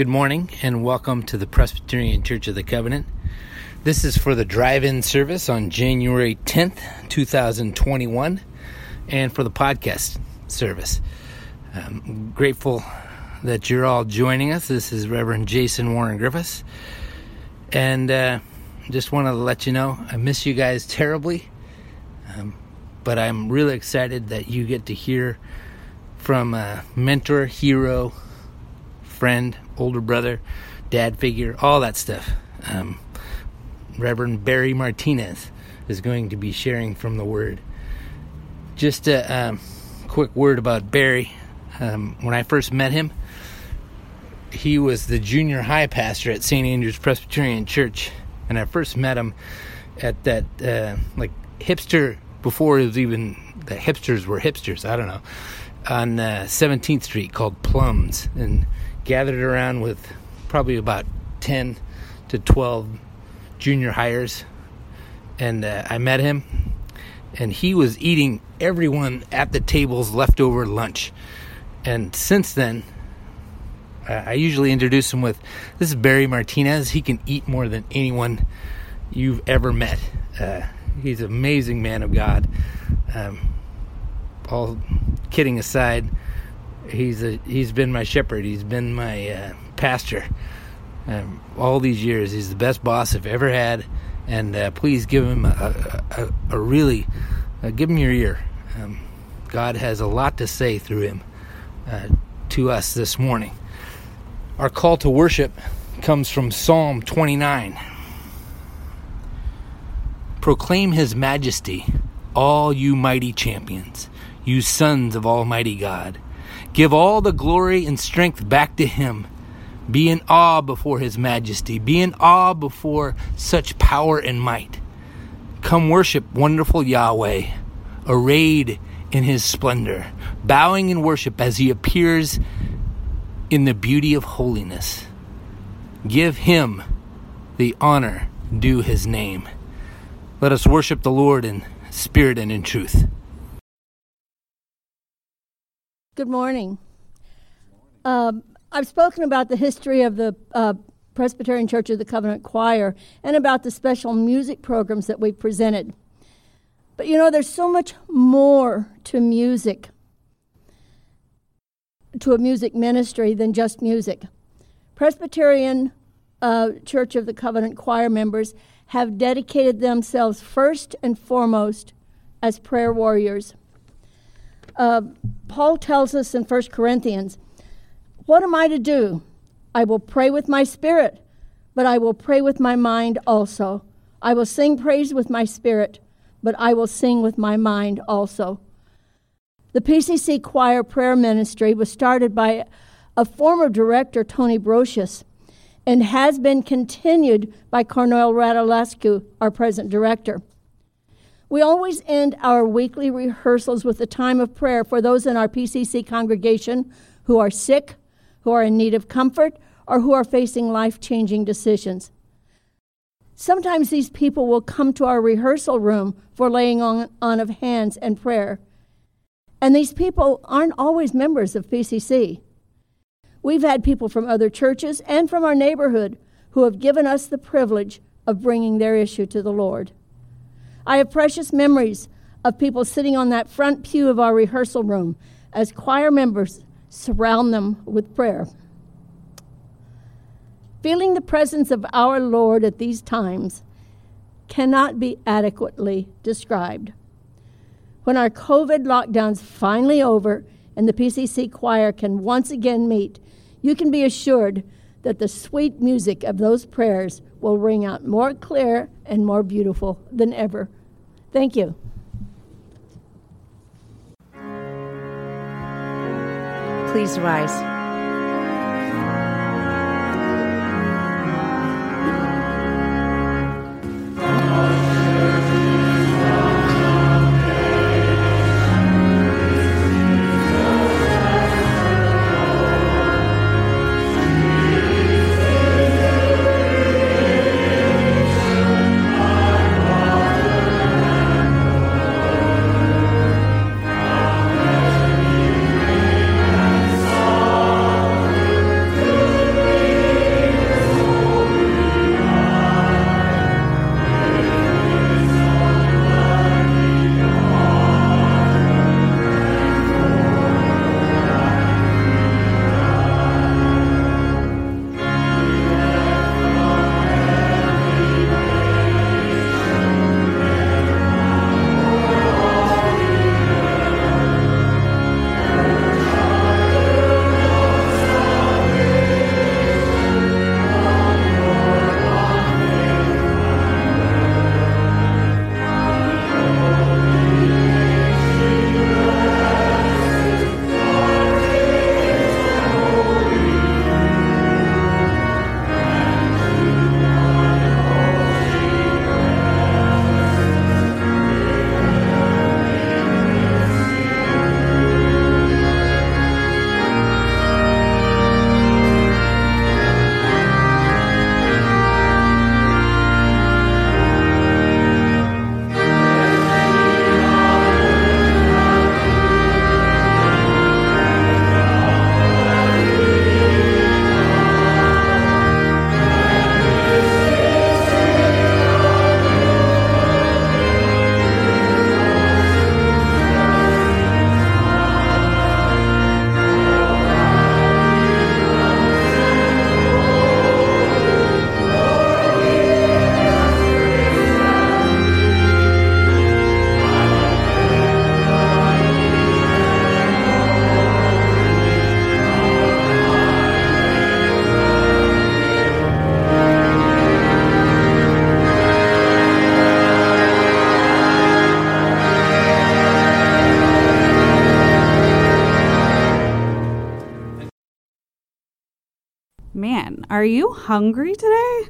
Good morning and welcome to the Presbyterian Church of the Covenant. This is for the drive in service on January 10th, 2021, and for the podcast service. I'm grateful that you're all joining us. This is Reverend Jason Warren Griffiths. And uh, just want to let you know I miss you guys terribly, um, but I'm really excited that you get to hear from a mentor, hero, friend, older brother, dad figure, all that stuff. Um, Reverend Barry Martinez is going to be sharing from the Word. Just a um, quick word about Barry. Um, when I first met him, he was the junior high pastor at St. Andrew's Presbyterian Church, and I first met him at that uh, like hipster before it was even the hipsters were hipsters. I don't know on uh, 17th Street called Plums, and gathered around with probably about 10 to 12 junior highers. And uh, I met him, and he was eating everyone at the table's leftover lunch. And since then, I usually introduce him with this is Barry Martinez. He can eat more than anyone you've ever met. Uh, he's an amazing man of God. Um, all kidding aside, he's a he's been my shepherd. He's been my uh, pastor um, all these years. He's the best boss I've ever had, and uh, please give him a, a, a really uh, give him your ear. Um, God has a lot to say through him uh, to us this morning. Our call to worship comes from Psalm 29. Proclaim his majesty, all you mighty champions, you sons of Almighty God. Give all the glory and strength back to Him. Be in awe before His majesty. Be in awe before such power and might. Come worship wonderful Yahweh, arrayed in His splendor, bowing in worship as He appears in the beauty of holiness. Give Him the honor due His name. Let us worship the Lord in spirit and in truth. Good morning. Um, I've spoken about the history of the uh, Presbyterian Church of the Covenant Choir and about the special music programs that we've presented. But you know, there's so much more to music, to a music ministry than just music. Presbyterian uh, Church of the Covenant choir members have dedicated themselves first and foremost as prayer warriors. Uh, Paul tells us in 1 Corinthians, What am I to do? I will pray with my spirit, but I will pray with my mind also. I will sing praise with my spirit, but I will sing with my mind also. The PCC Choir Prayer Ministry was started by a former director, Tony Brocious, and has been continued by Cornel Radulescu, our present director. We always end our weekly rehearsals with a time of prayer for those in our PCC congregation who are sick, who are in need of comfort, or who are facing life changing decisions. Sometimes these people will come to our rehearsal room for laying on, on of hands and prayer. And these people aren't always members of PCC. We've had people from other churches and from our neighborhood who have given us the privilege of bringing their issue to the Lord. I have precious memories of people sitting on that front pew of our rehearsal room as choir members surround them with prayer. Feeling the presence of our Lord at these times cannot be adequately described. When our COVID lockdown's finally over and the PCC choir can once again meet, you can be assured that the sweet music of those prayers will ring out more clear and more beautiful than ever. Thank you. Please rise. Man, are you hungry today?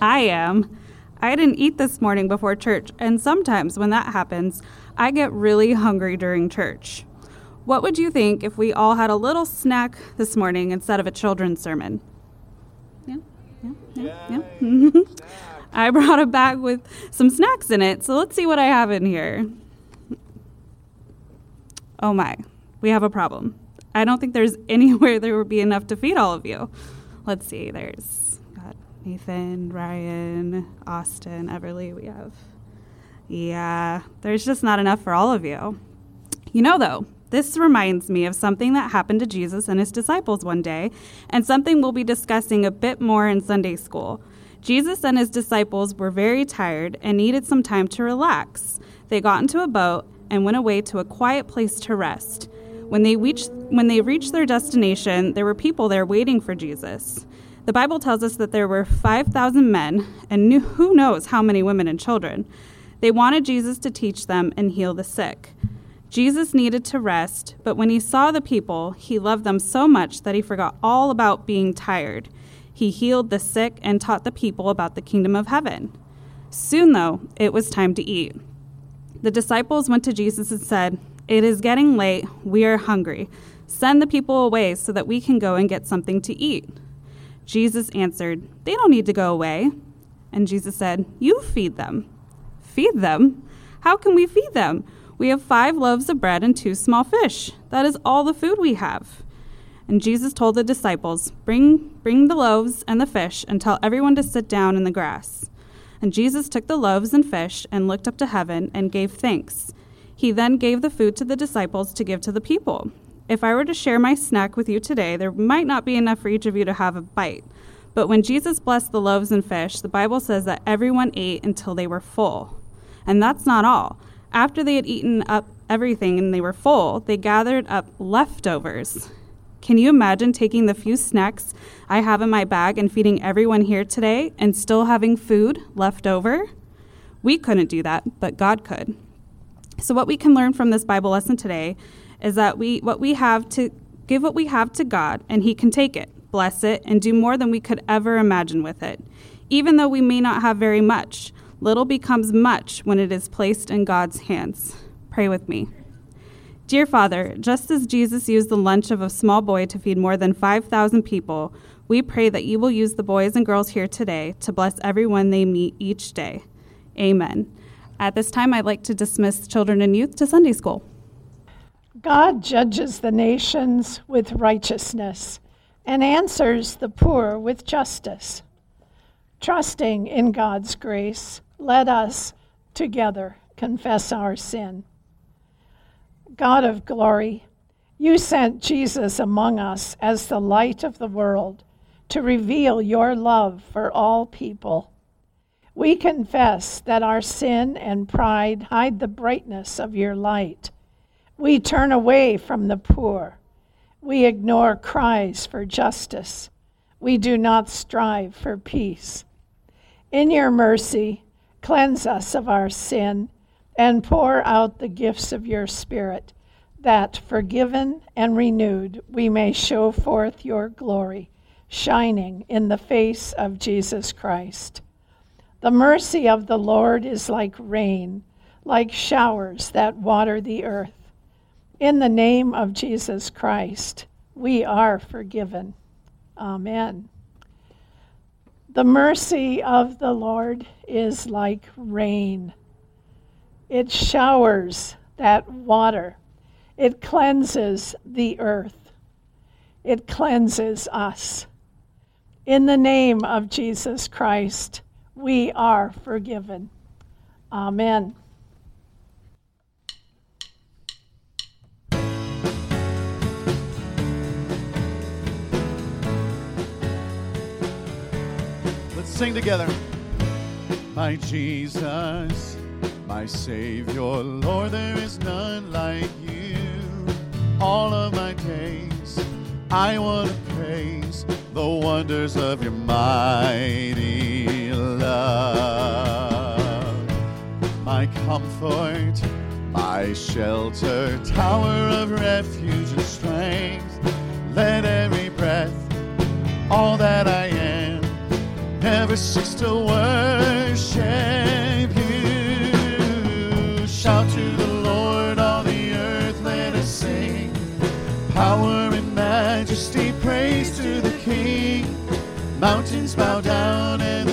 I am. I didn't eat this morning before church, and sometimes when that happens, I get really hungry during church. What would you think if we all had a little snack this morning instead of a children's sermon? Yeah, yeah, yeah, yeah. I brought a bag with some snacks in it, so let's see what I have in here. Oh my, we have a problem. I don't think there's anywhere there would be enough to feed all of you. Let's see, there's got Nathan, Ryan, Austin, Everly. We have, yeah, there's just not enough for all of you. You know, though, this reminds me of something that happened to Jesus and his disciples one day, and something we'll be discussing a bit more in Sunday school. Jesus and his disciples were very tired and needed some time to relax. They got into a boat and went away to a quiet place to rest. When they reached, when they reached their destination, there were people there waiting for Jesus. The Bible tells us that there were 5,000 men and who knows how many women and children. They wanted Jesus to teach them and heal the sick. Jesus needed to rest, but when he saw the people, he loved them so much that he forgot all about being tired. He healed the sick and taught the people about the kingdom of heaven. Soon, though, it was time to eat. The disciples went to Jesus and said, It is getting late. We are hungry. Send the people away so that we can go and get something to eat. Jesus answered, They don't need to go away. And Jesus said, You feed them. Feed them? How can we feed them? We have five loaves of bread and two small fish. That is all the food we have. And Jesus told the disciples, Bring, bring the loaves and the fish and tell everyone to sit down in the grass. And Jesus took the loaves and fish and looked up to heaven and gave thanks. He then gave the food to the disciples to give to the people. If I were to share my snack with you today, there might not be enough for each of you to have a bite. But when Jesus blessed the loaves and fish, the Bible says that everyone ate until they were full. And that's not all. After they had eaten up everything and they were full, they gathered up leftovers. Can you imagine taking the few snacks I have in my bag and feeding everyone here today and still having food left over? We couldn't do that, but God could. So what we can learn from this Bible lesson today is that we what we have to give what we have to God and he can take it, bless it and do more than we could ever imagine with it. Even though we may not have very much, little becomes much when it is placed in God's hands. Pray with me. Dear Father, just as Jesus used the lunch of a small boy to feed more than 5,000 people, we pray that you will use the boys and girls here today to bless everyone they meet each day. Amen. At this time, I'd like to dismiss children and youth to Sunday school. God judges the nations with righteousness and answers the poor with justice. Trusting in God's grace, let us together confess our sin. God of glory, you sent Jesus among us as the light of the world to reveal your love for all people. We confess that our sin and pride hide the brightness of your light. We turn away from the poor. We ignore cries for justice. We do not strive for peace. In your mercy, cleanse us of our sin and pour out the gifts of your Spirit, that, forgiven and renewed, we may show forth your glory, shining in the face of Jesus Christ. The mercy of the Lord is like rain, like showers that water the earth. In the name of Jesus Christ, we are forgiven. Amen. The mercy of the Lord is like rain it showers that water. It cleanses the earth. It cleanses us. In the name of Jesus Christ, we are forgiven. Amen. Let's sing together. My Jesus my Savior, Lord, there is none like you. All of my days, I want to praise the wonders of your mighty. My comfort, my shelter, tower of refuge and strength. Let every breath, all that I am never cease to worship you. Shout to the Lord, all the earth, let us sing. Power and majesty, praise to the King. Mountains bow down and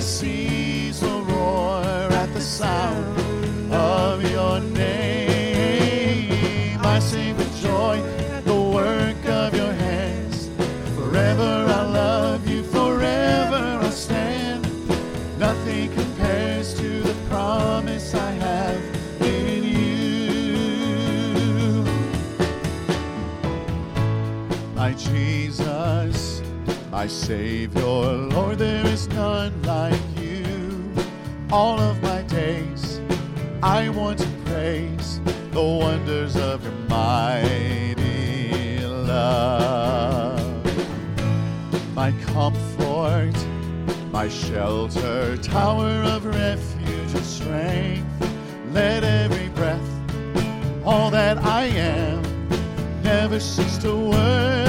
Savior, Lord, there is none like you. All of my days, I want to praise the wonders of your mighty love. My comfort, my shelter, tower of refuge and strength. Let every breath, all that I am, never cease to worship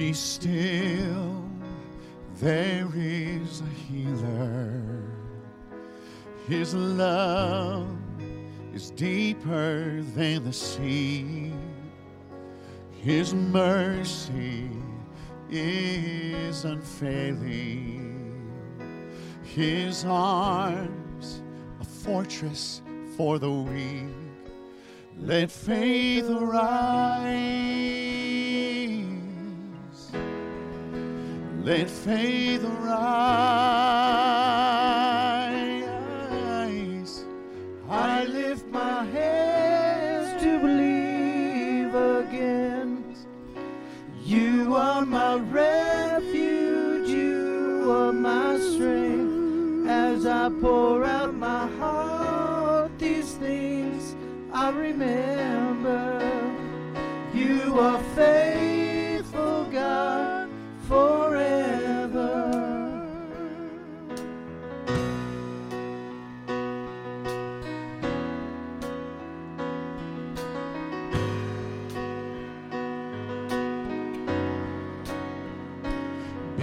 Be still, there is a healer. His love is deeper than the sea. His mercy is unfailing. His arms a fortress for the weak. Let faith arise. Let faith arise.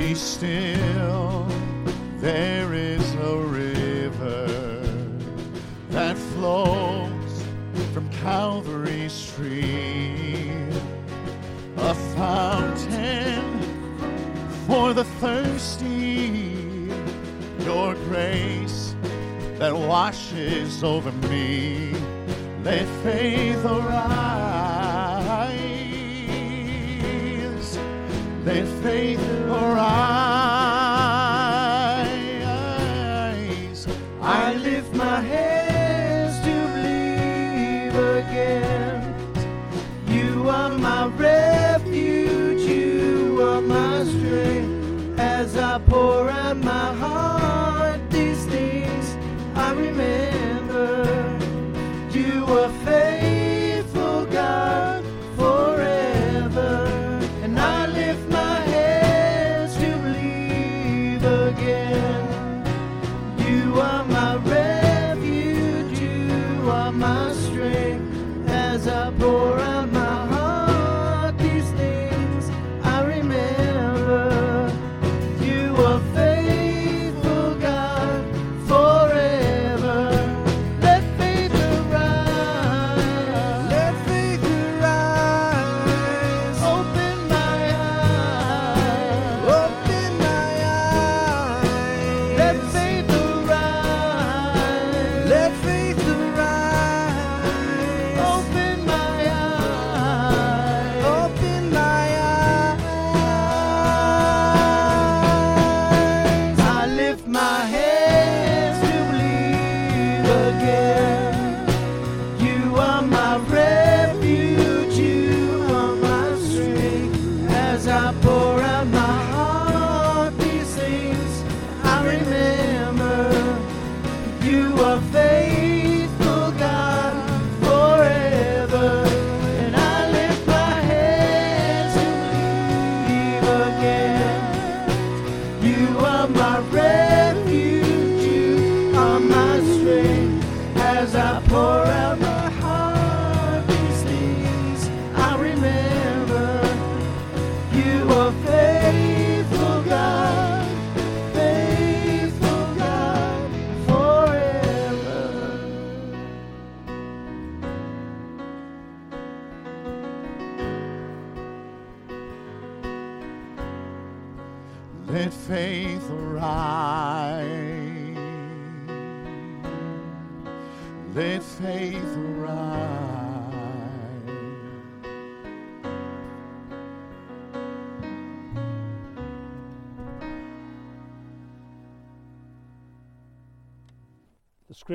Be still, there is a river that flows from Calvary stream, a fountain for the thirsty, your grace that washes over me. Let faith arise. Let faith arise.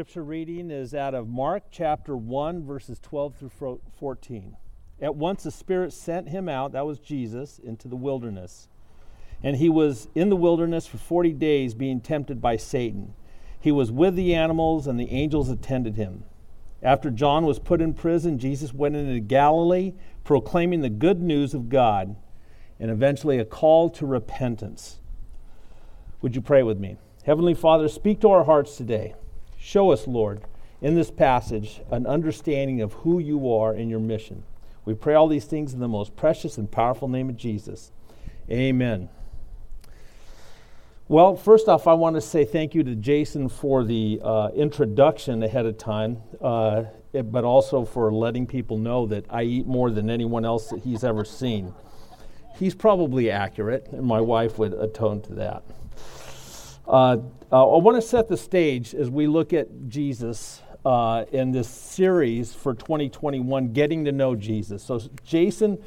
Scripture reading is out of Mark chapter 1, verses 12 through 14. At once the Spirit sent him out, that was Jesus, into the wilderness. And he was in the wilderness for 40 days being tempted by Satan. He was with the animals, and the angels attended him. After John was put in prison, Jesus went into Galilee, proclaiming the good news of God and eventually a call to repentance. Would you pray with me? Heavenly Father, speak to our hearts today. Show us, Lord, in this passage, an understanding of who you are and your mission. We pray all these things in the most precious and powerful name of Jesus. Amen. Well, first off, I want to say thank you to Jason for the uh, introduction ahead of time, uh, but also for letting people know that I eat more than anyone else that he's ever seen. He's probably accurate, and my wife would atone to that. Uh, uh, I want to set the stage as we look at Jesus uh, in this series for 2021, Getting to Know Jesus. So, Jason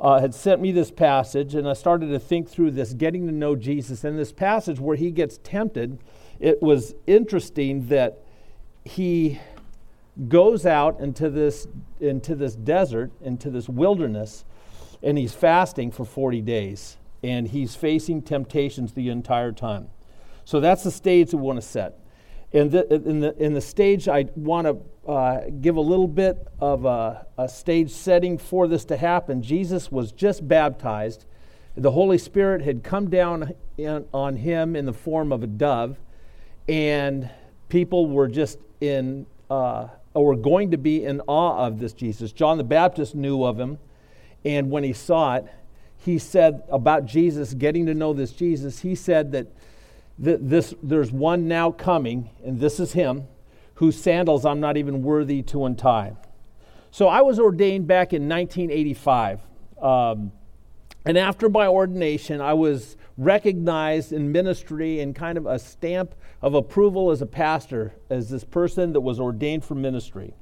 uh, had sent me this passage, and I started to think through this getting to know Jesus. And this passage where he gets tempted, it was interesting that he goes out into this, into this desert, into this wilderness, and he's fasting for 40 days. And he's facing temptations the entire time. So that's the stage we want to set. In the, in the, in the stage, I want to uh, give a little bit of a, a stage setting for this to happen. Jesus was just baptized. The Holy Spirit had come down in, on him in the form of a dove, and people were just in, uh, or were going to be in awe of this Jesus. John the Baptist knew of him, and when he saw it, he said about Jesus, getting to know this Jesus, he said that th- this, there's one now coming, and this is him, whose sandals I'm not even worthy to untie. So I was ordained back in 1985. Um, and after my ordination, I was recognized in ministry and kind of a stamp of approval as a pastor, as this person that was ordained for ministry.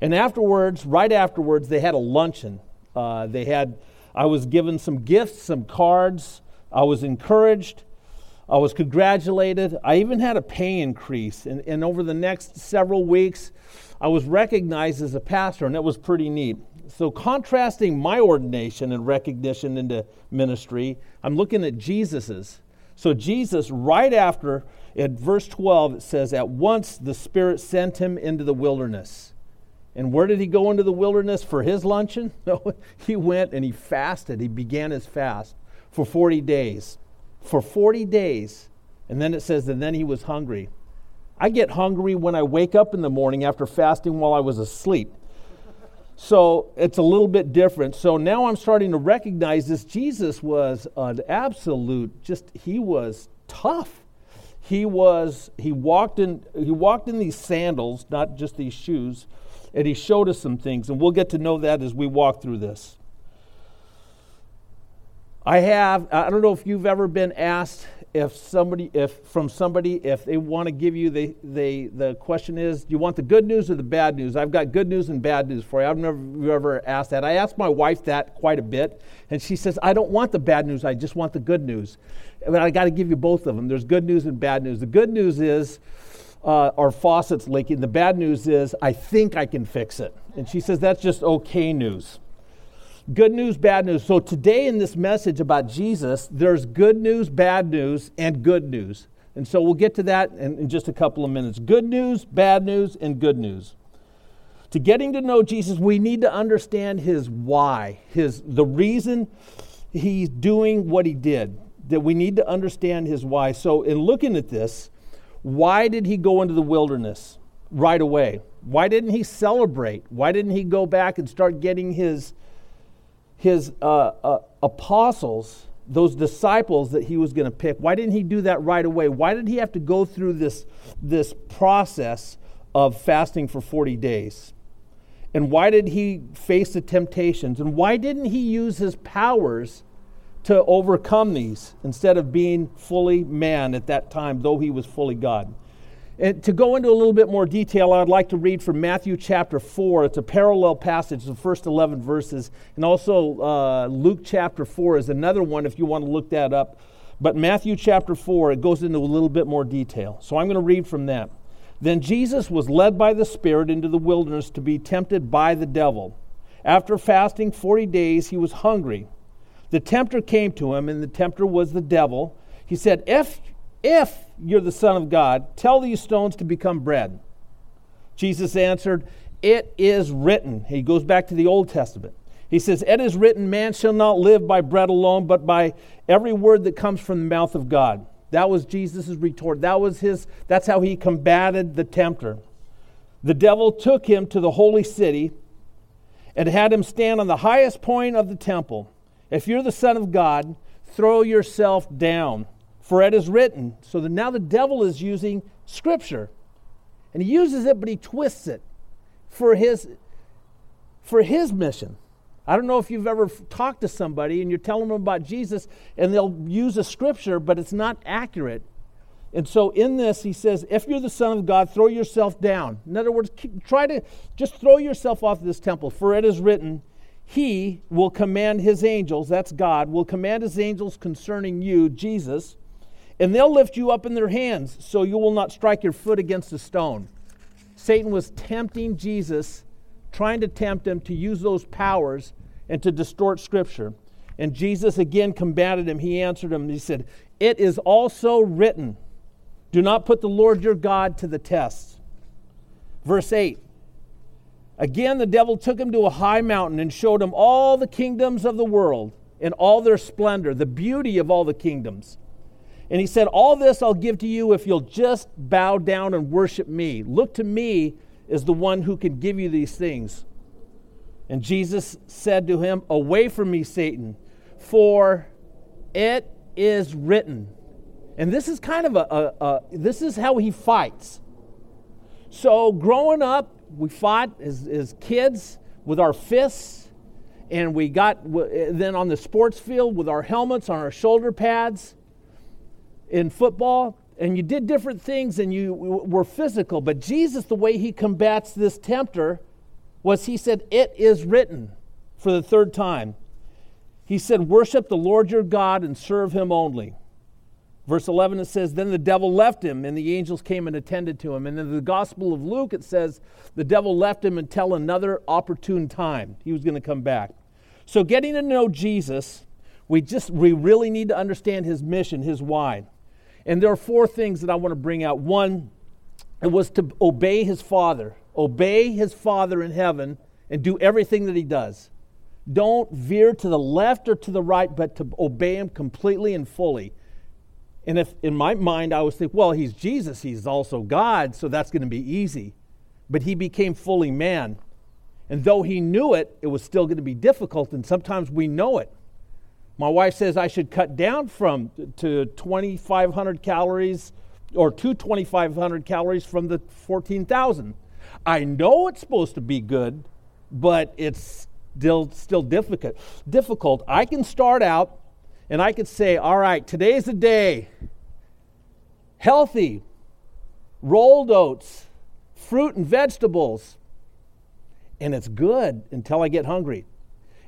And afterwards, right afterwards, they had a luncheon. Uh, they had, I was given some gifts, some cards. I was encouraged. I was congratulated. I even had a pay increase. And, and over the next several weeks, I was recognized as a pastor, and that was pretty neat. So, contrasting my ordination and recognition into ministry, I'm looking at Jesus's. So, Jesus, right after, at verse 12, it says, At once the Spirit sent him into the wilderness. And where did he go into the wilderness for his luncheon? No, he went and he fasted. He began his fast for 40 days. For 40 days. And then it says, and then he was hungry. I get hungry when I wake up in the morning after fasting while I was asleep. So it's a little bit different. So now I'm starting to recognize this. Jesus was an absolute, just, he was tough. He was, he walked in, he walked in these sandals, not just these shoes, and he showed us some things, and we'll get to know that as we walk through this. I have, I don't know if you've ever been asked if somebody, if from somebody, if they want to give you the, the, the question is, do you want the good news or the bad news? I've got good news and bad news for you. I've never ever asked that. I asked my wife that quite a bit, and she says, I don't want the bad news, I just want the good news. But I got to give you both of them. There's good news and bad news. The good news is, uh, our faucet's leaking. The bad news is, I think I can fix it. And she says, that's just okay news. Good news, bad news. So today in this message about Jesus, there's good news, bad news, and good news. And so we'll get to that in, in just a couple of minutes. Good news, bad news, and good news. To getting to know Jesus, we need to understand his why, his the reason he's doing what he did. That we need to understand his why. So in looking at this, why did he go into the wilderness right away? Why didn't he celebrate? Why didn't he go back and start getting his his uh, uh, apostles those disciples that he was going to pick why didn't he do that right away? Why did he have to go through this this process of fasting for 40 days? And why did he face the temptations? And why didn't he use his powers to overcome these instead of being fully man at that time though he was fully god and to go into a little bit more detail, I'd like to read from Matthew chapter 4. It's a parallel passage, the first 11 verses. And also, uh, Luke chapter 4 is another one if you want to look that up. But Matthew chapter 4, it goes into a little bit more detail. So I'm going to read from that. Then Jesus was led by the Spirit into the wilderness to be tempted by the devil. After fasting 40 days, he was hungry. The tempter came to him, and the tempter was the devil. He said, If if you're the Son of God, tell these stones to become bread. Jesus answered, It is written. He goes back to the Old Testament. He says, It is written, man shall not live by bread alone, but by every word that comes from the mouth of God. That was Jesus' retort. That was his, that's how he combated the tempter. The devil took him to the holy city and had him stand on the highest point of the temple. If you're the Son of God, throw yourself down. For it is written. So that now the devil is using scripture. And he uses it, but he twists it for his, for his mission. I don't know if you've ever talked to somebody and you're telling them about Jesus and they'll use a scripture, but it's not accurate. And so in this, he says, if you're the Son of God, throw yourself down. In other words, try to just throw yourself off this temple, for it is written, He will command His angels, that's God, will command His angels concerning you, Jesus, and they'll lift you up in their hands so you will not strike your foot against a stone. Satan was tempting Jesus, trying to tempt him to use those powers and to distort Scripture. And Jesus again combated him. He answered him. He said, It is also written, Do not put the Lord your God to the test. Verse 8 Again, the devil took him to a high mountain and showed him all the kingdoms of the world and all their splendor, the beauty of all the kingdoms. And he said, All this I'll give to you if you'll just bow down and worship me. Look to me as the one who can give you these things. And Jesus said to him, Away from me, Satan, for it is written. And this is kind of a, a, a this is how he fights. So growing up, we fought as, as kids with our fists, and we got then on the sports field with our helmets on our shoulder pads in football and you did different things and you were physical. But Jesus, the way he combats this tempter was he said, It is written for the third time. He said, Worship the Lord your God and serve him only. Verse 11 it says, Then the devil left him, and the angels came and attended to him. And in the Gospel of Luke it says, The devil left him until another opportune time. He was going to come back. So, getting to know Jesus, we just we really need to understand his mission, his why. And there are four things that I want to bring out. One, it was to obey his Father, obey his Father in heaven, and do everything that he does. Don't veer to the left or to the right, but to obey him completely and fully. And if in my mind I was think, well, he's Jesus, he's also God, so that's going to be easy. But he became fully man. And though he knew it, it was still going to be difficult, and sometimes we know it. My wife says I should cut down from to 2,500 calories or to 2,500 calories from the 14,000. I know it's supposed to be good, but it's still still difficult. Difficult. I can start out and I could say, "All right, today's the day. Healthy, rolled oats, fruit and vegetables." And it's good until I get hungry.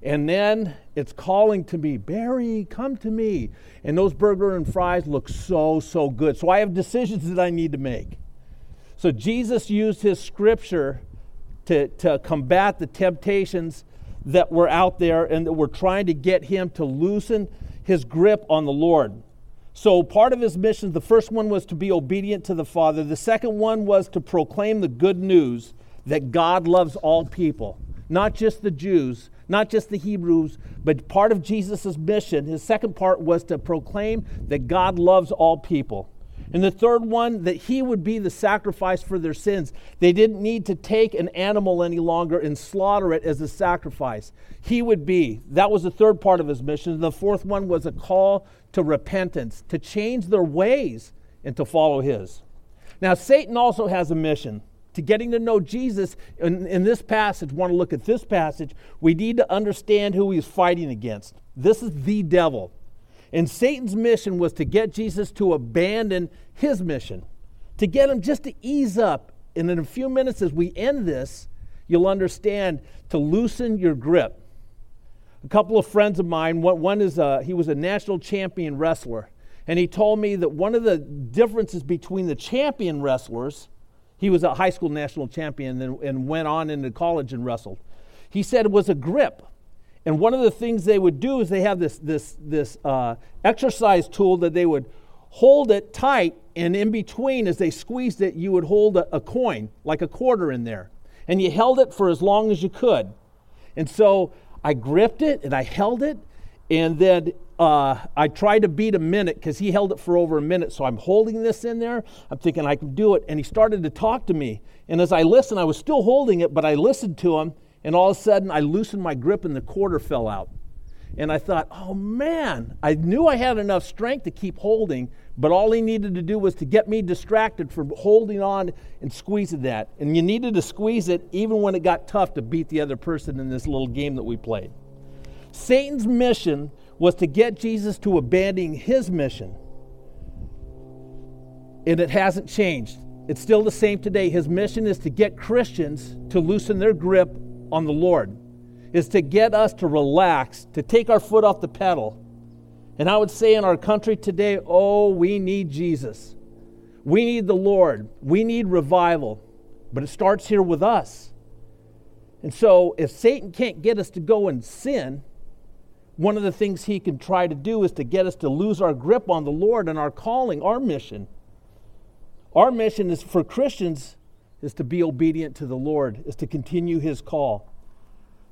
And then it's calling to me, Barry, come to me. And those burger and fries look so, so good. So I have decisions that I need to make. So Jesus used his scripture to, to combat the temptations that were out there and that were trying to get him to loosen his grip on the Lord. So, part of his mission, the first one was to be obedient to the Father. The second one was to proclaim the good news that God loves all people, not just the Jews, not just the Hebrews, but part of Jesus' mission. His second part was to proclaim that God loves all people. And the third one, that he would be the sacrifice for their sins. They didn't need to take an animal any longer and slaughter it as a sacrifice. He would be. That was the third part of his mission. The fourth one was a call to repentance, to change their ways and to follow his. Now, Satan also has a mission. To getting to know Jesus in, in this passage, want to look at this passage, we need to understand who he's fighting against. This is the devil. And Satan's mission was to get Jesus to abandon his mission, to get him just to ease up. And in a few minutes, as we end this, you'll understand to loosen your grip. A couple of friends of mine, one is a, he was a national champion wrestler, and he told me that one of the differences between the champion wrestlers, he was a high school national champion and, and went on into college and wrestled. He said it was a grip. And one of the things they would do is they have this, this, this uh, exercise tool that they would hold it tight, and in between, as they squeezed it, you would hold a, a coin, like a quarter in there. And you held it for as long as you could. And so I gripped it and I held it, and then uh, I tried to beat a minute because he held it for over a minute. So I'm holding this in there. I'm thinking I can do it. And he started to talk to me. And as I listened, I was still holding it, but I listened to him. And all of a sudden, I loosened my grip and the quarter fell out. And I thought, oh man, I knew I had enough strength to keep holding, but all he needed to do was to get me distracted from holding on and squeezing that. And you needed to squeeze it even when it got tough to beat the other person in this little game that we played. Satan's mission was to get Jesus to abandon his mission. And it hasn't changed. It's still the same today. His mission is to get Christians to loosen their grip on the Lord, is to get us to relax, to take our foot off the pedal. And I would say in our country today, oh, we need Jesus. We need the Lord. We need revival. But it starts here with us. And so if Satan can't get us to go and sin, one of the things he can try to do is to get us to lose our grip on the Lord and our calling, our mission. Our mission is for Christians is to be obedient to the Lord, is to continue his call.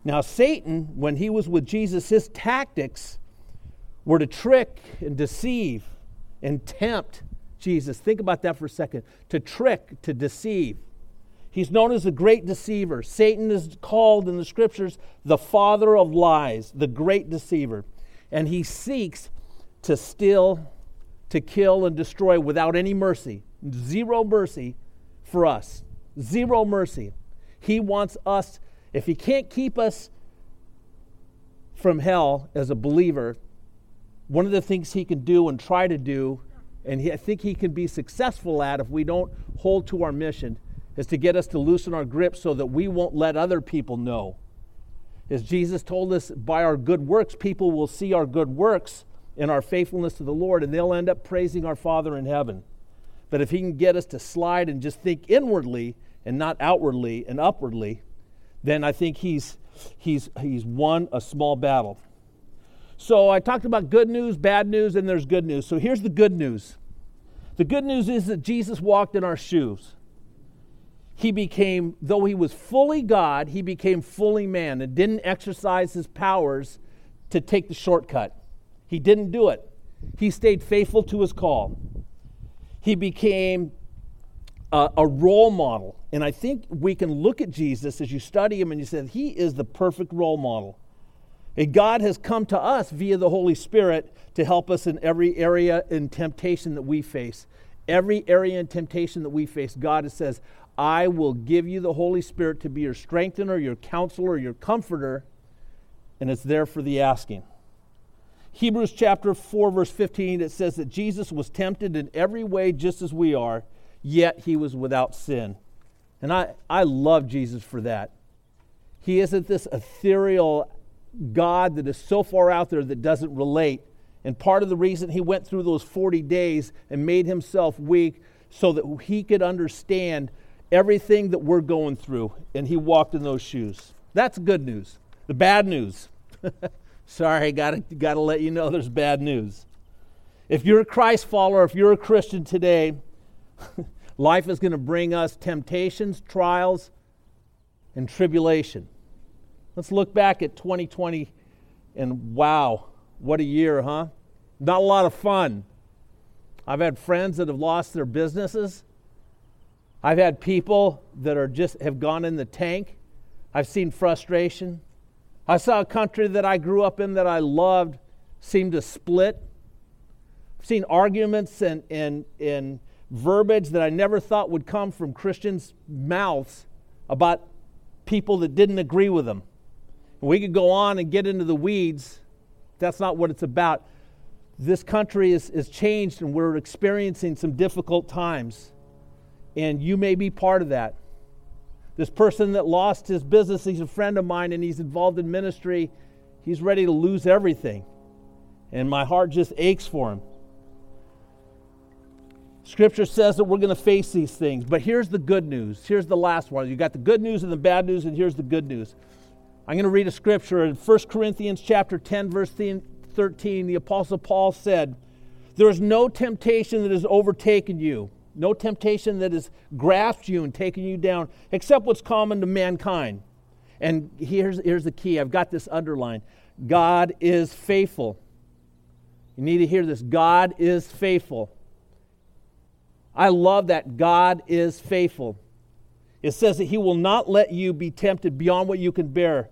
Now, Satan, when he was with Jesus, his tactics were to trick and deceive and tempt Jesus. Think about that for a second. To trick, to deceive. He's known as the great deceiver. Satan is called in the scriptures the father of lies, the great deceiver. And he seeks to steal, to kill, and destroy without any mercy. Zero mercy for us. Zero mercy. He wants us, if he can't keep us from hell as a believer, one of the things he can do and try to do, and he, I think he can be successful at if we don't hold to our mission, is to get us to loosen our grip so that we won't let other people know. As Jesus told us, by our good works, people will see our good works and our faithfulness to the Lord, and they'll end up praising our Father in heaven. But if he can get us to slide and just think inwardly and not outwardly and upwardly, then I think he's, he's, he's won a small battle. So I talked about good news, bad news, and there's good news. So here's the good news the good news is that Jesus walked in our shoes. He became, though he was fully God, he became fully man and didn't exercise his powers to take the shortcut. He didn't do it. He stayed faithful to his call he became a, a, role model. And I think we can look at Jesus as you study him and you say, He is the perfect role model. And God has come to us via the Holy Spirit to help us in every area in temptation that we face. Every area in temptation that we face, God says, I will give you the Holy Spirit to be your strengthener, your counselor, your comforter, and it's there for the asking. Hebrews chapter 4, verse 15, it says that Jesus was tempted in every way just as we are, yet he was without sin. And I, I love Jesus for that. He isn't this ethereal God that is so far out there that doesn't relate. And part of the reason he went through those 40 days and made himself weak so that he could understand everything that we're going through. And he walked in those shoes. That's good news. The bad news. Sorry, gotta, gotta let you know there's bad news. If you're a Christ follower, if you're a Christian today, life is going to bring us temptations, trials, and tribulation. Let's look back at 2020 and wow, what a year, huh? Not a lot of fun. I've had friends that have lost their businesses. I've had people that are just have gone in the tank. I've seen frustration. I saw a country that I grew up in that I loved seem to split. I've seen arguments and, and, and verbiage that I never thought would come from Christians' mouths about people that didn't agree with them. We could go on and get into the weeds. That's not what it's about. This country is, is changed and we're experiencing some difficult times. And you may be part of that. This person that lost his business, he's a friend of mine and he's involved in ministry. He's ready to lose everything. And my heart just aches for him. Scripture says that we're going to face these things. But here's the good news. Here's the last one. You got the good news and the bad news, and here's the good news. I'm going to read a scripture in 1 Corinthians chapter 10 verse 13. The apostle Paul said, "There is no temptation that has overtaken you, no temptation that has grasped you and taken you down, except what's common to mankind." And here's, here's the key. I've got this underlined. God is faithful. You need to hear this. God is faithful. I love that God is faithful. It says that He will not let you be tempted beyond what you can bear.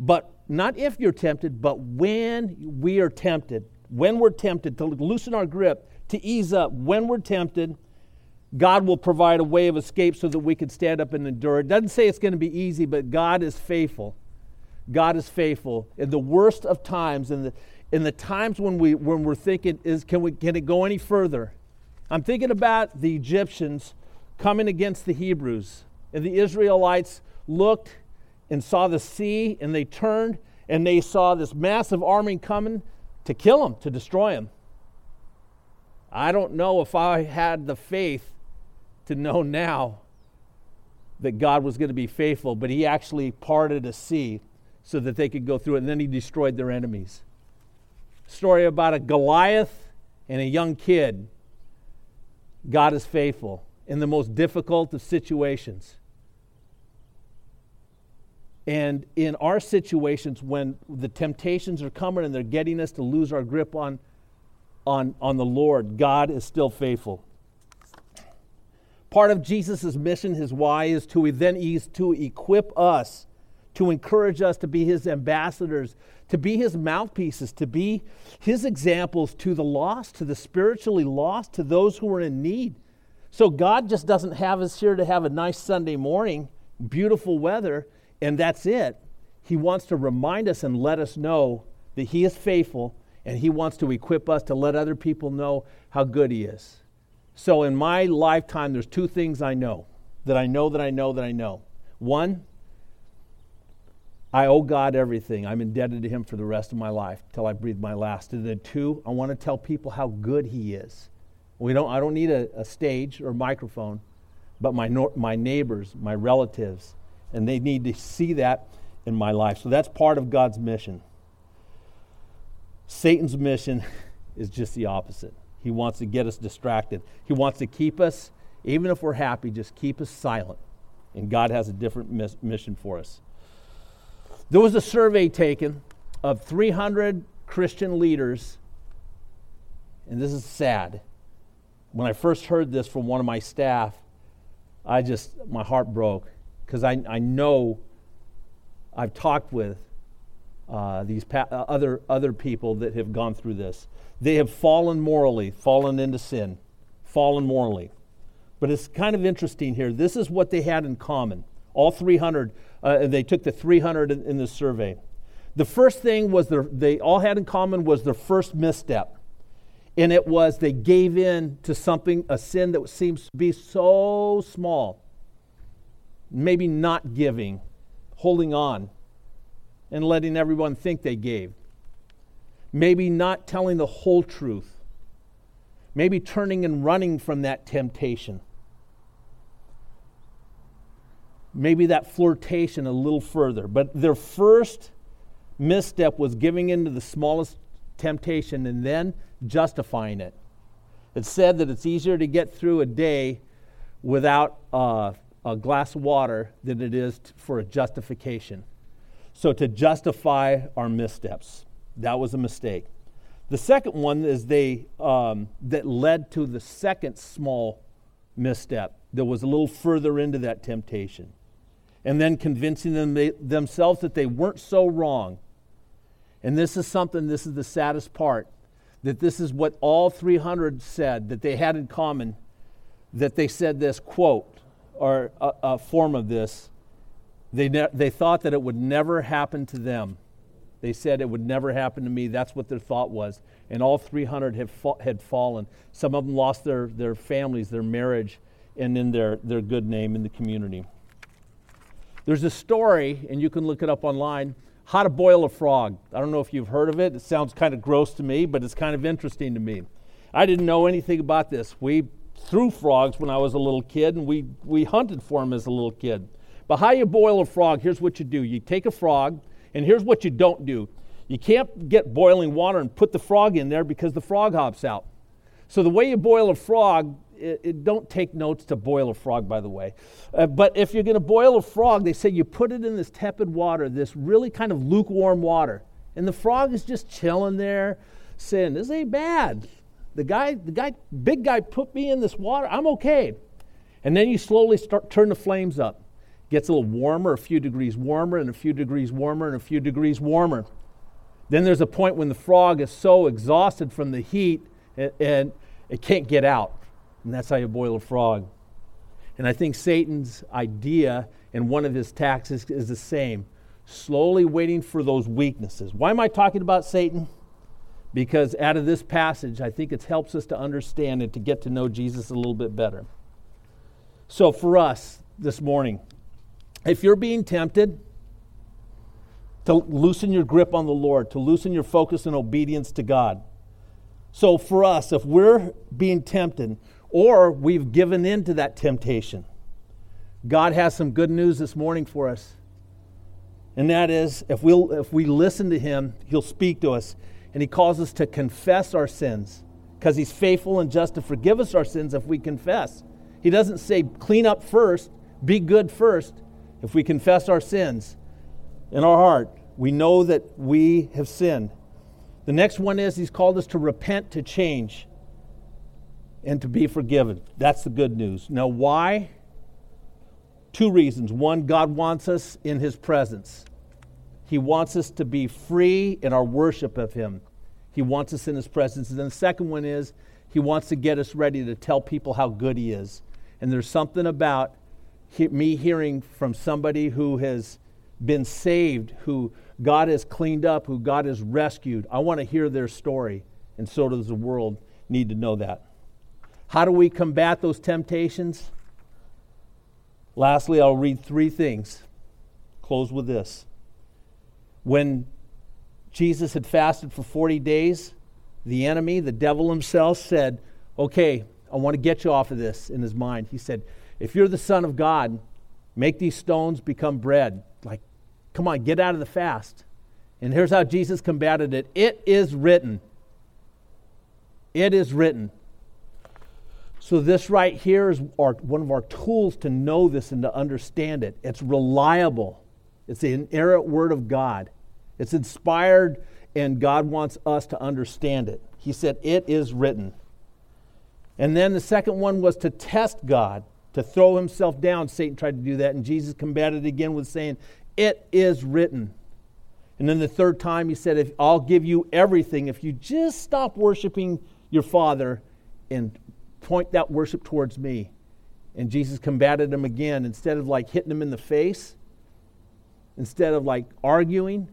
But not if you're tempted, but when we are tempted. When we're tempted, to loosen our grip, to ease up. When we're tempted, God will provide a way of escape so that we can stand up and endure. It doesn't say it's going to be easy, but God is faithful. God is faithful. In the worst of times, in the, in the times when, we, when we're thinking, is, can, we, can it go any further? I'm thinking about the Egyptians coming against the Hebrews. And the Israelites looked and saw the sea, and they turned and they saw this massive army coming to kill them, to destroy them. I don't know if I had the faith to know now that God was going to be faithful, but He actually parted a sea so that they could go through it, and then He destroyed their enemies. Story about a Goliath and a young kid. God is faithful in the most difficult of situations. And in our situations, when the temptations are coming and they're getting us to lose our grip on, on, on the Lord, God is still faithful. Part of Jesus' mission, his why, is to then is to equip us, to encourage us to be his ambassadors, to be his mouthpieces, to be his examples to the lost, to the spiritually lost, to those who are in need. So God just doesn't have us here to have a nice Sunday morning, beautiful weather and that's it. He wants to remind us and let us know that He is faithful, and He wants to equip us to let other people know how good He is. So, in my lifetime, there's two things I know that I know that I know that I know. One, I owe God everything. I'm indebted to Him for the rest of my life till I breathe my last. And then two, I want to tell people how good He is. We don't, I don't need a, a stage or microphone, but my, my neighbors, my relatives, and they need to see that in my life. So that's part of God's mission. Satan's mission is just the opposite. He wants to get us distracted. He wants to keep us, even if we're happy, just keep us silent. And God has a different mis- mission for us. There was a survey taken of 300 Christian leaders, and this is sad. When I first heard this from one of my staff, I just, my heart broke because I, I know I've talked with uh, these pa- uh, other, other people that have gone through this. They have fallen morally, fallen into sin, fallen morally. But it's kind of interesting here. This is what they had in common. All 300, uh, they took the 300 in, in the survey. The first thing was their, they all had in common was their first misstep. And it was they gave in to something, a sin that seems to be so small maybe not giving, holding on, and letting everyone think they gave. Maybe not telling the whole truth. Maybe turning and running from that temptation. Maybe that flirtation a little further. But their first misstep was giving in to the smallest temptation and then justifying it. It's said that it's easier to get through a day without uh, a glass of water than it is for a justification. So, to justify our missteps, that was a mistake. The second one is they um, that led to the second small misstep that was a little further into that temptation, and then convincing them they, themselves that they weren't so wrong. And this is something. This is the saddest part. That this is what all 300 said that they had in common. That they said this quote or a, a form of this. They, ne- they thought that it would never happen to them. They said it would never happen to me. That's what their thought was. And all 300 have fa- had fallen. Some of them lost their, their families, their marriage, and then their, their good name in the community. There's a story, and you can look it up online how to boil a frog. I don't know if you've heard of it. It sounds kind of gross to me, but it's kind of interesting to me. I didn't know anything about this. We threw frogs when I was a little kid, and we, we hunted for them as a little kid. But how you boil a frog, here's what you do you take a frog, and here's what you don't do you can't get boiling water and put the frog in there because the frog hops out. So the way you boil a frog, it, it don't take notes to boil a frog, by the way. Uh, but if you're going to boil a frog, they say you put it in this tepid water, this really kind of lukewarm water, and the frog is just chilling there, saying, "This ain't bad. The guy, the guy, big guy, put me in this water. I'm okay." And then you slowly start turn the flames up. Gets a little warmer, a few degrees warmer, and a few degrees warmer, and a few degrees warmer. Then there's a point when the frog is so exhausted from the heat and, and it can't get out. And that's how you boil a frog. And I think Satan's idea and one of his taxes is the same slowly waiting for those weaknesses. Why am I talking about Satan? Because out of this passage, I think it helps us to understand and to get to know Jesus a little bit better. So, for us this morning, if you're being tempted, to loosen your grip on the Lord, to loosen your focus and obedience to God. So, for us, if we're being tempted or we've given in to that temptation, God has some good news this morning for us. And that is, if, we'll, if we listen to Him, He'll speak to us. And He calls us to confess our sins because He's faithful and just to forgive us our sins if we confess. He doesn't say clean up first, be good first. If we confess our sins, in our heart. We know that we have sinned. The next one is He's called us to repent, to change, and to be forgiven. That's the good news. Now, why? Two reasons. One, God wants us in His presence. He wants us to be free in our worship of Him. He wants us in His presence. And then the second one is He wants to get us ready to tell people how good He is. And there's something about he, me hearing from somebody who has been saved, who God has cleaned up, who God has rescued. I want to hear their story, and so does the world need to know that. How do we combat those temptations? Lastly, I'll read three things. Close with this. When Jesus had fasted for 40 days, the enemy, the devil himself, said, Okay, I want to get you off of this in his mind. He said, If you're the Son of God, make these stones become bread. Like, come on, get out of the fast. And here's how Jesus combated it it is written. It is written. So, this right here is our, one of our tools to know this and to understand it. It's reliable, it's the inerrant word of God. It's inspired, and God wants us to understand it. He said, It is written. And then the second one was to test God to throw himself down. Satan tried to do that, and Jesus combated it again with saying, It is written. And then the third time he said, if, I'll give you everything if you just stop worshiping your Father and point that worship towards me. And Jesus combated him again. Instead of like hitting him in the face, instead of like arguing,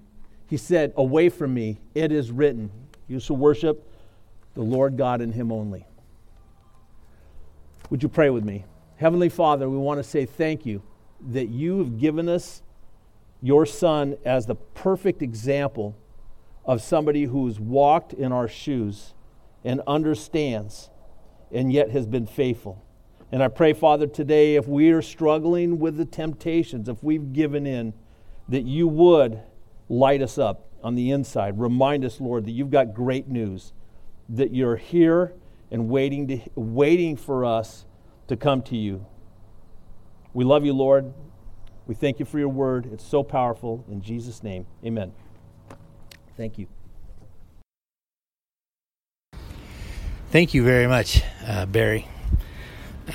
he said, Away from me, it is written. You shall worship the Lord God and him only. Would you pray with me? Heavenly Father, we want to say thank you that you have given us your Son as the perfect example of somebody who's walked in our shoes and understands and yet has been faithful. And I pray, Father, today, if we are struggling with the temptations, if we've given in, that you would light us up. on the inside. Remind us, Lord, that you've got great news, that you're here and waiting, to, waiting for us to come to you. We love you, Lord. We thank you for your word. It's so powerful. In Jesus' name, amen. Thank you. Thank you very much, uh, Barry.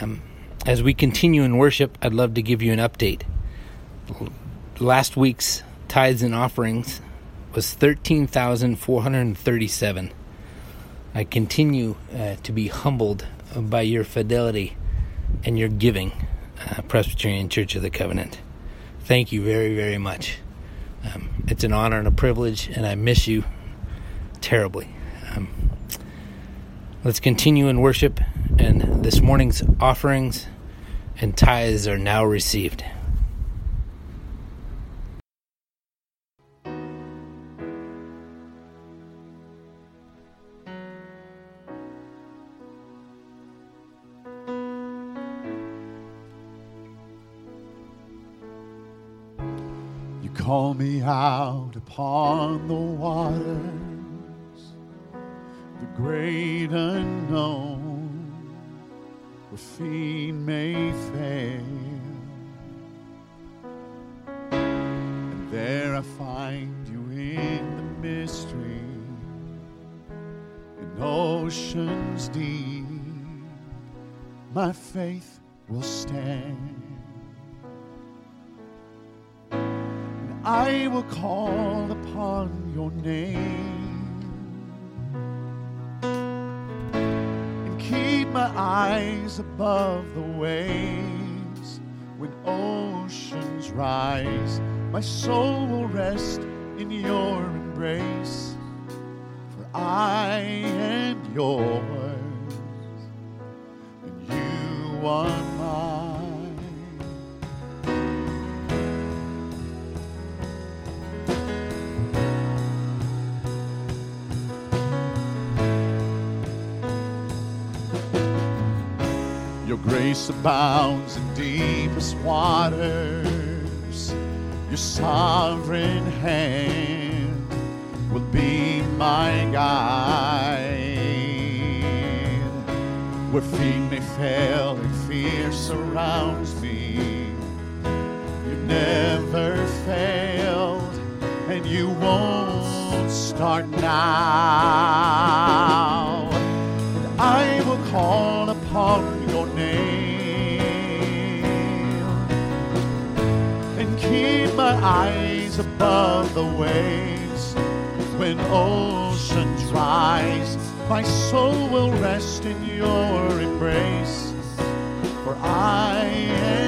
Um, as we continue in worship, I'd love to give you an update. Last week's tithes and offerings was 13,437. I continue uh, to be humbled by your fidelity and your giving, uh, Presbyterian Church of the Covenant. Thank you very, very much. Um, it's an honor and a privilege, and I miss you terribly. Um, let's continue in worship, and this morning's offerings and tithes are now received. Call me out upon the waters, the great unknown, where feet may fail. And there I find you in the mystery, in oceans deep. My faith will stand. I will call upon your name and keep my eyes above the waves. When oceans rise, my soul will rest in your embrace. For I am yours, and you are mine. Grace abounds in deepest waters. Your sovereign hand will be my guide. Where feet may fail and fear surrounds me, you never failed, and you won't start now. Eyes above the waves. When oceans rise, my soul will rest in your embrace. For I am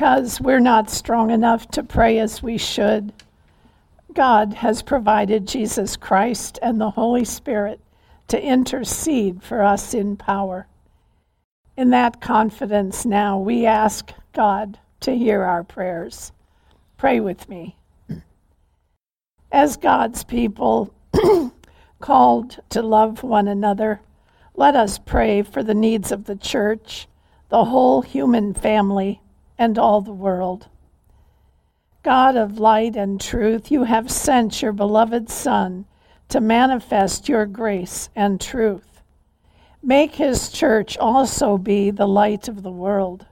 Because we're not strong enough to pray as we should, God has provided Jesus Christ and the Holy Spirit to intercede for us in power. In that confidence, now we ask God to hear our prayers. Pray with me. As God's people called to love one another, let us pray for the needs of the church, the whole human family, and all the world. God of light and truth, you have sent your beloved Son to manifest your grace and truth. Make his church also be the light of the world.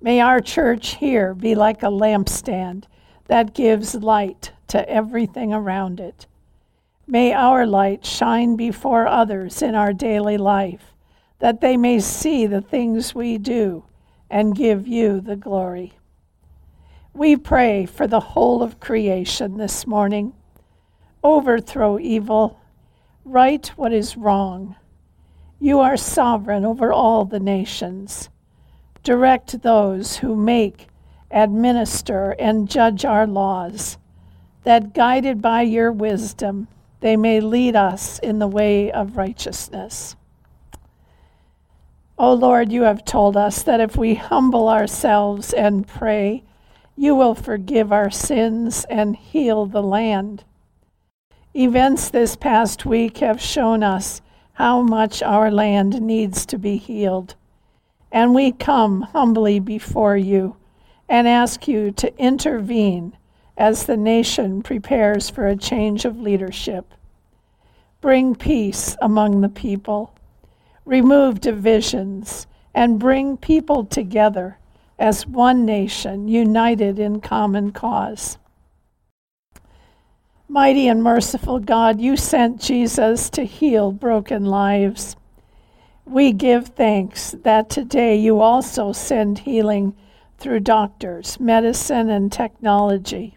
May our church here be like a lampstand that gives light to everything around it. May our light shine before others in our daily life, that they may see the things we do and give you the glory. We pray for the whole of creation this morning. Overthrow evil, right what is wrong. You are sovereign over all the nations. Direct those who make, administer, and judge our laws, that guided by your wisdom, they may lead us in the way of righteousness. O Lord, you have told us that if we humble ourselves and pray, you will forgive our sins and heal the land. Events this past week have shown us how much our land needs to be healed. And we come humbly before you and ask you to intervene as the nation prepares for a change of leadership. Bring peace among the people remove divisions, and bring people together as one nation united in common cause. Mighty and merciful God, you sent Jesus to heal broken lives. We give thanks that today you also send healing through doctors, medicine, and technology.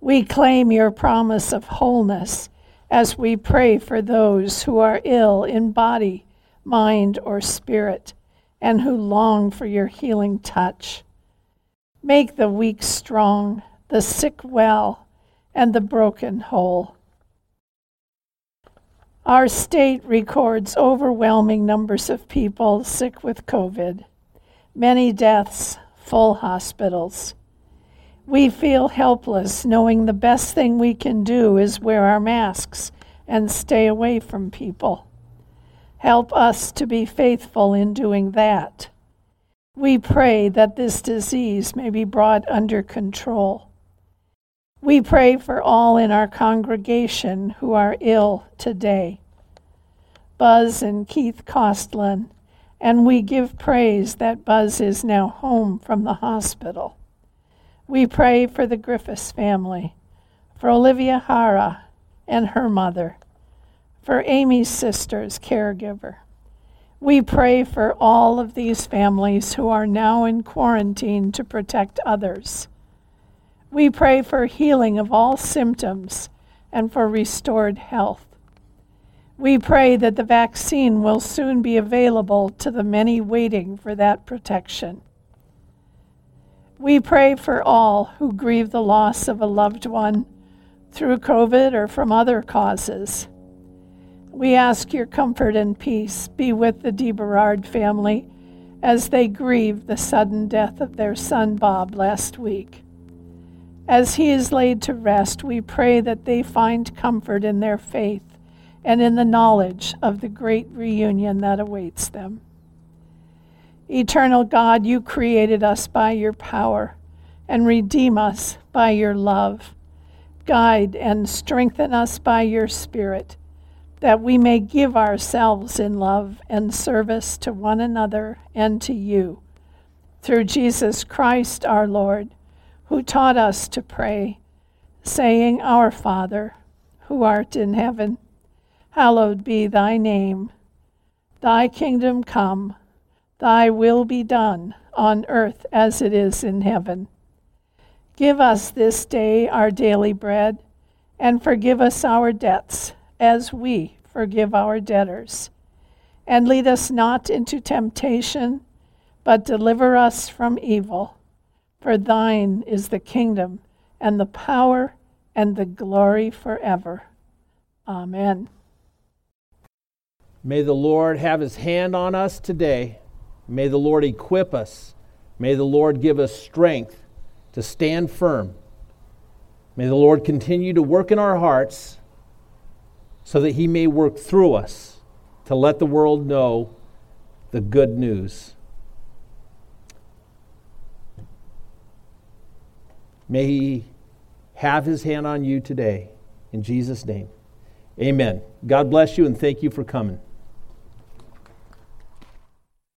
We claim your promise of wholeness as we pray for those who are ill in body mind, or spirit, and who long for your healing touch. Make the weak strong, the sick well, and the broken whole. Our state records overwhelming numbers of people sick with COVID, many deaths, full hospitals. We feel helpless knowing the best thing we can do is wear our masks and stay away from people. Help us to be faithful in doing that. We pray that this disease may be brought under control. We pray for all in our congregation who are ill today. Buzz and Keith Costlin, and we give praise that Buzz is now home from the hospital. We pray for the Griffiths family, for Olivia Hara and her mother, for Amy's sister's caregiver. We pray for all of these families who are now in quarantine to protect others. We pray for healing of all symptoms and for restored health. We pray that the vaccine will soon be available to the many waiting for that protection. We pray for all who grieve the loss of a loved one through COVID or from other causes. We ask your comfort and peace be with the DeBerard family as they grieve the sudden death of their son Bob last week. As he is laid to rest, we pray that they find comfort in their faith and in the knowledge of the great reunion that awaits them. Eternal God, you created us by your power and redeem us by your love. Guide and strengthen us by your Spirit, that we may give ourselves in love and service to one another and to you. Through Jesus Christ our Lord, who taught us to pray, saying, Our Father, who art in heaven, hallowed be thy name. Thy kingdom come Thy will be done on earth as it is in heaven. Give us this day our daily bread, and forgive us our debts as we forgive our debtors. And lead us not into temptation, but deliver us from evil. For thine is the kingdom, and the power, and the glory forever. Amen. May the Lord have his hand on us today May the Lord equip us. May the Lord give us strength to stand firm. May the Lord continue to work in our hearts so that He may work through us to let the world know the good news. May He have His hand on you today. In Jesus' name. Amen. God bless you and thank you for coming.